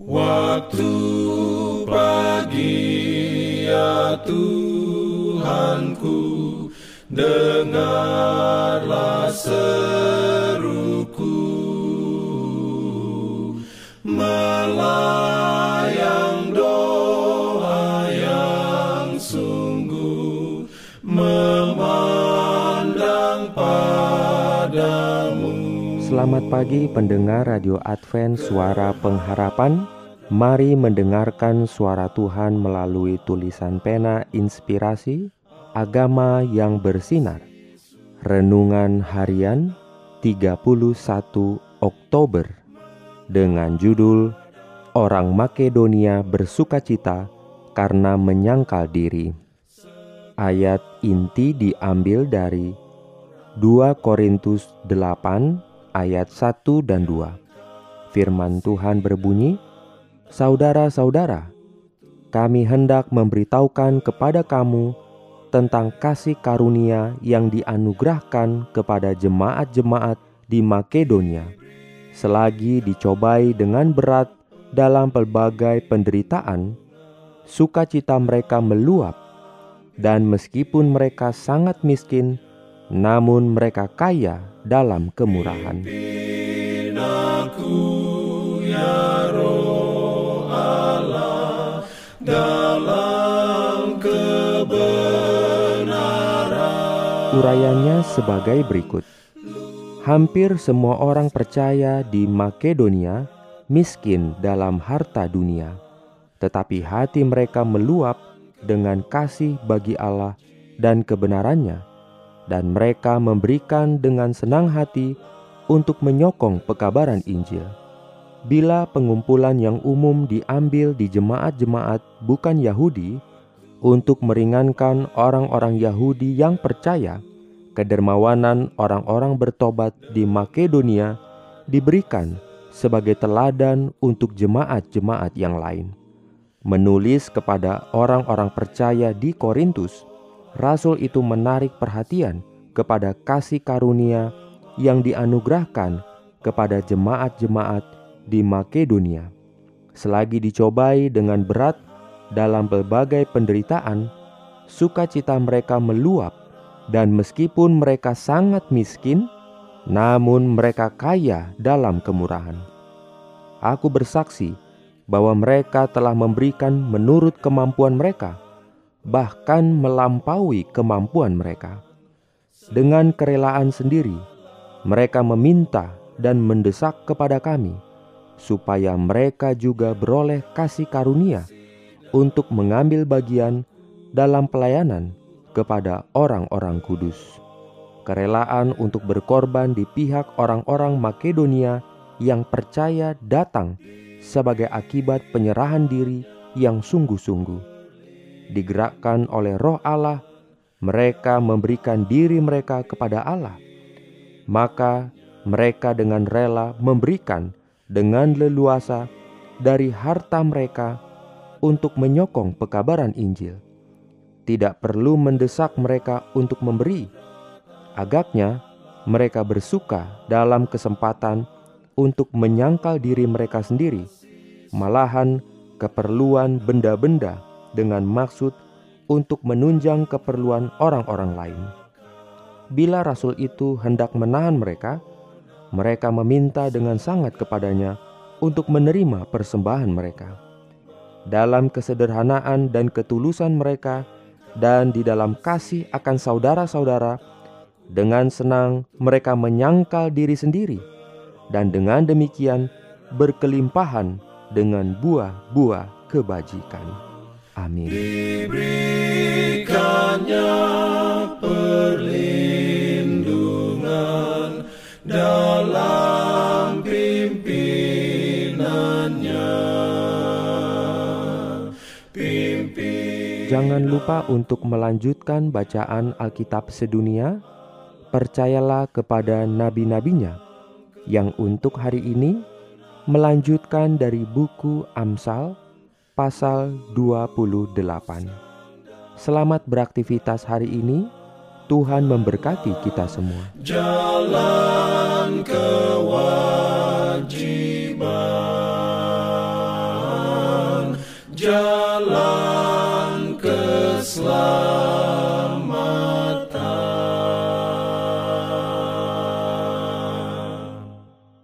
Waktu pagi ya Tuhanku Dengarlah seruku. Melayang Selamat pagi pendengar Radio Advent Suara Pengharapan. Mari mendengarkan suara Tuhan melalui tulisan pena inspirasi Agama yang bersinar. Renungan harian 31 Oktober Dengan judul Orang Makedonia bersukacita karena menyangkal diri. Ayat inti diambil dari 2 Korintus 8 ayat 1 dan 2 Firman Tuhan berbunyi Saudara-saudara, kami hendak memberitahukan kepada kamu tentang kasih karunia yang dianugerahkan kepada jemaat-jemaat di Makedonia, selagi dicobai dengan berat dalam pelbagai penderitaan, sukacita mereka meluap, dan meskipun mereka sangat miskin, namun mereka kaya dalam kemurahan. ya Urayanya sebagai berikut. Hampir semua orang percaya di Makedonia miskin dalam harta dunia, tetapi hati mereka meluap dengan kasih bagi Allah dan kebenarannya, dan mereka memberikan dengan senang hati untuk menyokong pekabaran Injil. Bila pengumpulan yang umum diambil di jemaat-jemaat bukan Yahudi, untuk meringankan orang-orang Yahudi yang percaya, kedermawanan orang-orang bertobat di Makedonia diberikan sebagai teladan untuk jemaat-jemaat yang lain. Menulis kepada orang-orang percaya di Korintus, rasul itu menarik perhatian kepada kasih karunia yang dianugerahkan kepada jemaat-jemaat di Makedonia. Selagi dicobai dengan berat dalam berbagai penderitaan, sukacita mereka meluap, dan meskipun mereka sangat miskin, namun mereka kaya dalam kemurahan. Aku bersaksi bahwa mereka telah memberikan menurut kemampuan mereka, bahkan melampaui kemampuan mereka. Dengan kerelaan sendiri, mereka meminta dan mendesak kepada kami, supaya mereka juga beroleh kasih karunia untuk mengambil bagian dalam pelayanan kepada orang-orang kudus. Kerelaan untuk berkorban di pihak orang-orang Makedonia yang percaya datang sebagai akibat penyerahan diri yang sungguh-sungguh. Digerakkan oleh Roh Allah, mereka memberikan diri mereka kepada Allah. Maka mereka dengan rela memberikan dengan leluasa dari harta mereka untuk menyokong pekabaran Injil. Tidak perlu mendesak mereka untuk memberi. Agaknya, mereka bersuka dalam kesempatan untuk menyangkal diri mereka sendiri, malahan keperluan benda-benda dengan maksud untuk menunjang keperluan orang-orang lain. Bila rasul itu hendak menahan mereka, mereka meminta dengan sangat kepadanya untuk menerima persembahan mereka dalam kesederhanaan dan ketulusan mereka, dan di dalam kasih akan saudara-saudara, dengan senang mereka menyangkal diri sendiri, dan dengan demikian berkelimpahan dengan buah-buah kebajikan. Amin. Diberikannya perlindungan dalam pimpinannya. Jangan lupa untuk melanjutkan bacaan Alkitab sedunia. Percayalah kepada nabi-nabinya yang untuk hari ini melanjutkan dari buku Amsal pasal 28. Selamat beraktivitas hari ini. Tuhan memberkati kita semua. Jalan kewajiban jalan keselamatan.